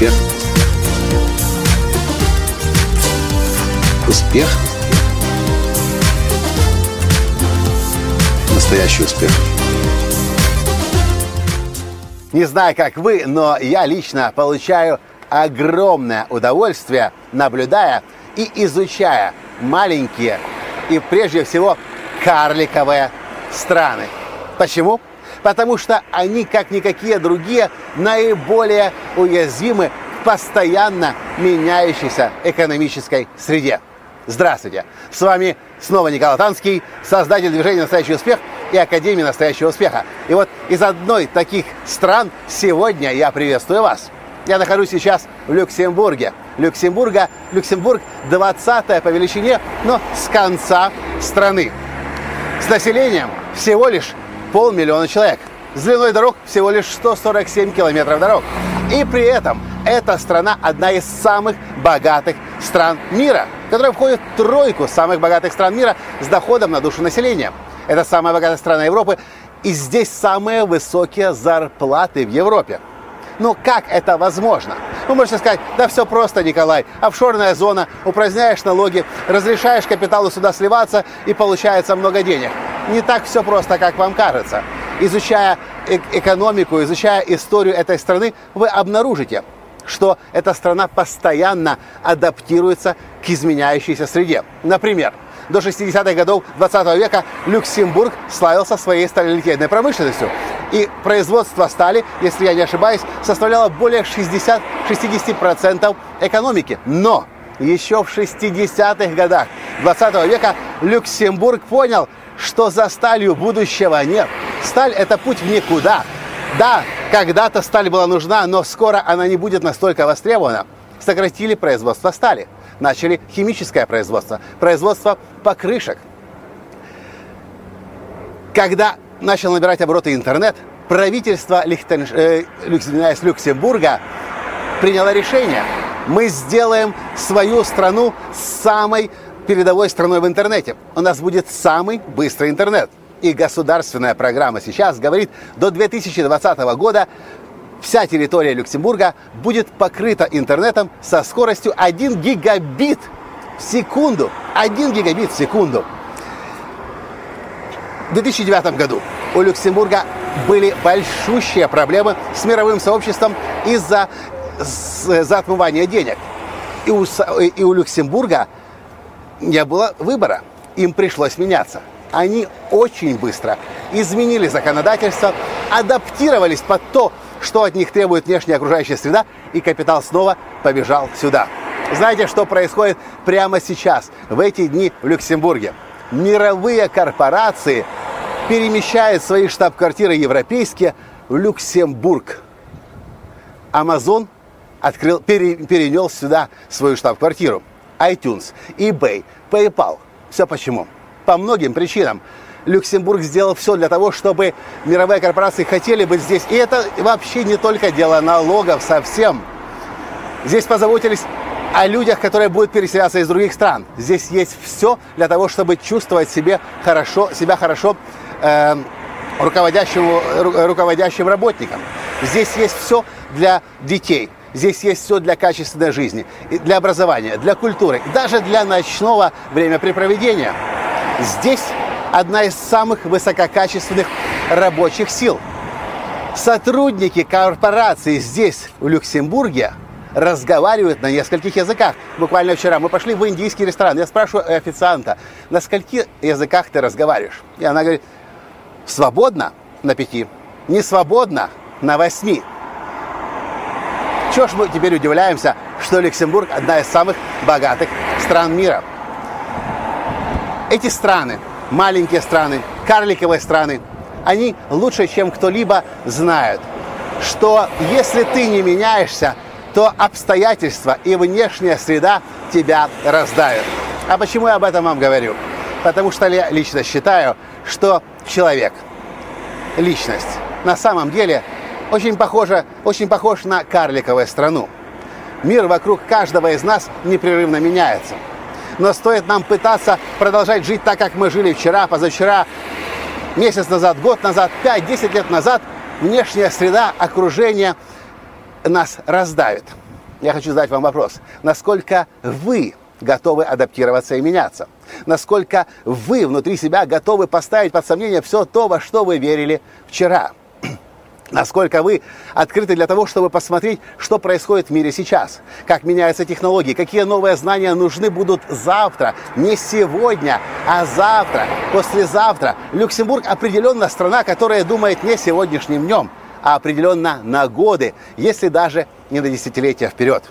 Успех. Успех. Настоящий успех. Не знаю, как вы, но я лично получаю огромное удовольствие, наблюдая и изучая маленькие и прежде всего карликовые страны. Почему? Потому что они, как никакие другие, наиболее уязвимы к постоянно меняющейся экономической среде. Здравствуйте! С вами снова Николай Танский, создатель движения «Настоящий успех» и Академии настоящего успеха. И вот из одной таких стран сегодня я приветствую вас. Я нахожусь сейчас в Люксембурге. Люксембурга, Люксембург 20 по величине, но с конца страны. С населением всего лишь полмиллиона человек. С длиной дорог всего лишь 147 километров дорог. И при этом эта страна одна из самых богатых стран мира, которая входит в тройку самых богатых стран мира с доходом на душу населения. Это самая богатая страна Европы, и здесь самые высокие зарплаты в Европе. Но как это возможно? Вы можете сказать, да все просто, Николай. Офшорная зона, упраздняешь налоги, разрешаешь капиталу сюда сливаться и получается много денег. Не так все просто, как вам кажется. Изучая экономику, изучая историю этой страны, вы обнаружите, что эта страна постоянно адаптируется к изменяющейся среде. Например, до 60-х годов 20 века Люксембург славился своей сталелитейной промышленностью. И производство стали, если я не ошибаюсь, составляло более 60, 60% экономики. Но еще в 60-х годах 20 века Люксембург понял, что за сталью будущего нет. Сталь – это путь в никуда. Да, когда-то сталь была нужна, но скоро она не будет настолько востребована. Сократили производство стали. Начали химическое производство, производство покрышек. Когда начал набирать обороты интернет, правительство Лихтен... э, Люксембурга приняло решение. Мы сделаем свою страну самой передовой страной в интернете. У нас будет самый быстрый интернет. И государственная программа сейчас говорит, до 2020 года вся территория Люксембурга будет покрыта интернетом со скоростью 1 гигабит в секунду. 1 гигабит в секунду. В 2009 году у Люксембурга были большущие проблемы с мировым сообществом из-за отмывания денег. И у, и у Люксембурга не было выбора. Им пришлось меняться. Они очень быстро изменили законодательство, адаптировались под то, что от них требует внешняя окружающая среда, и капитал снова побежал сюда. Знаете, что происходит прямо сейчас, в эти дни в Люксембурге? Мировые корпорации перемещают свои штаб-квартиры европейские в Люксембург. Amazon открыл, пере, перенес сюда свою штаб-квартиру. iTunes, eBay, PayPal. Все почему? По многим причинам. Люксембург сделал все для того, чтобы мировые корпорации хотели быть здесь. И это вообще не только дело налогов совсем. Здесь позаботились о людях, которые будут переселяться из других стран. Здесь есть все для того, чтобы чувствовать себе хорошо, себя хорошо э, руководящему, руководящим работникам. Здесь есть все для детей. Здесь есть все для качественной жизни, для образования, для культуры, даже для ночного времяпрепроведения. Здесь одна из самых высококачественных рабочих сил. Сотрудники корпорации здесь, в Люксембурге, разговаривают на нескольких языках. Буквально вчера мы пошли в индийский ресторан. Я спрашиваю официанта, на скольких языках ты разговариваешь? И она говорит, свободно на пяти, не свободно на восьми. Чего ж мы теперь удивляемся, что Люксембург одна из самых богатых стран мира. Эти страны, маленькие страны, карликовые страны, они лучше, чем кто-либо знают, что если ты не меняешься, то обстоятельства и внешняя среда тебя раздавят. А почему я об этом вам говорю? Потому что я лично считаю, что человек, личность, на самом деле очень, похожа, очень похож на карликовую страну. Мир вокруг каждого из нас непрерывно меняется. Но стоит нам пытаться продолжать жить так, как мы жили вчера, позавчера, месяц назад, год назад, 5-10 лет назад, внешняя среда, окружение нас раздавит. я хочу задать вам вопрос. Насколько вы готовы адаптироваться и меняться? Насколько вы внутри себя готовы поставить под сомнение все то, во что вы верили вчера? Насколько вы открыты для того, чтобы посмотреть, что происходит в мире сейчас, как меняются технологии, какие новые знания нужны будут завтра, не сегодня, а завтра, послезавтра. Люксембург определенно страна, которая думает не сегодняшним днем, а определенно на годы, если даже не на десятилетия вперед.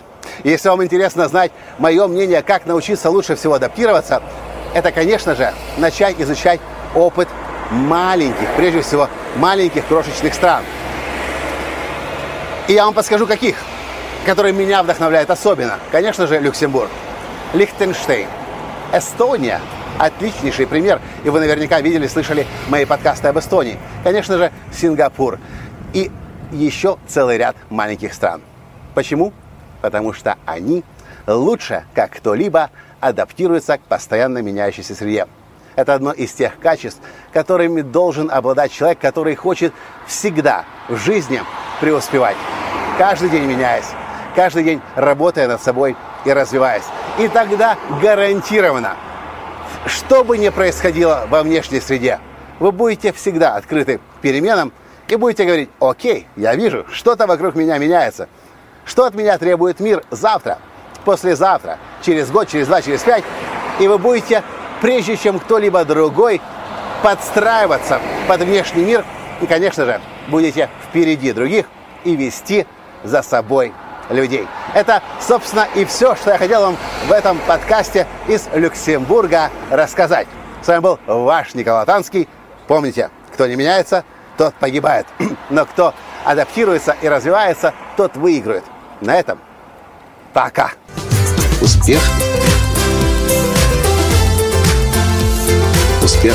Если вам интересно знать мое мнение, как научиться лучше всего адаптироваться, это, конечно же, начать изучать опыт маленьких, прежде всего, маленьких крошечных стран – и я вам подскажу, каких, которые меня вдохновляют особенно. Конечно же, Люксембург, Лихтенштейн, Эстония – отличнейший пример. И вы наверняка видели, слышали мои подкасты об Эстонии. Конечно же, Сингапур. И еще целый ряд маленьких стран. Почему? Потому что они лучше, как кто-либо, адаптируются к постоянно меняющейся среде. Это одно из тех качеств, которыми должен обладать человек, который хочет всегда в жизни преуспевать каждый день меняясь, каждый день работая над собой и развиваясь. И тогда гарантированно, что бы ни происходило во внешней среде, вы будете всегда открыты переменам и будете говорить, окей, я вижу, что-то вокруг меня меняется. Что от меня требует мир завтра, послезавтра, через год, через два, через пять. И вы будете, прежде чем кто-либо другой, подстраиваться под внешний мир и, конечно же, будете впереди других и вести за собой людей. Это, собственно, и все, что я хотел вам в этом подкасте из Люксембурга рассказать. С вами был ваш Николай Танский. Помните, кто не меняется, тот погибает. Но кто адаптируется и развивается, тот выигрывает. На этом пока. Успех. Успех.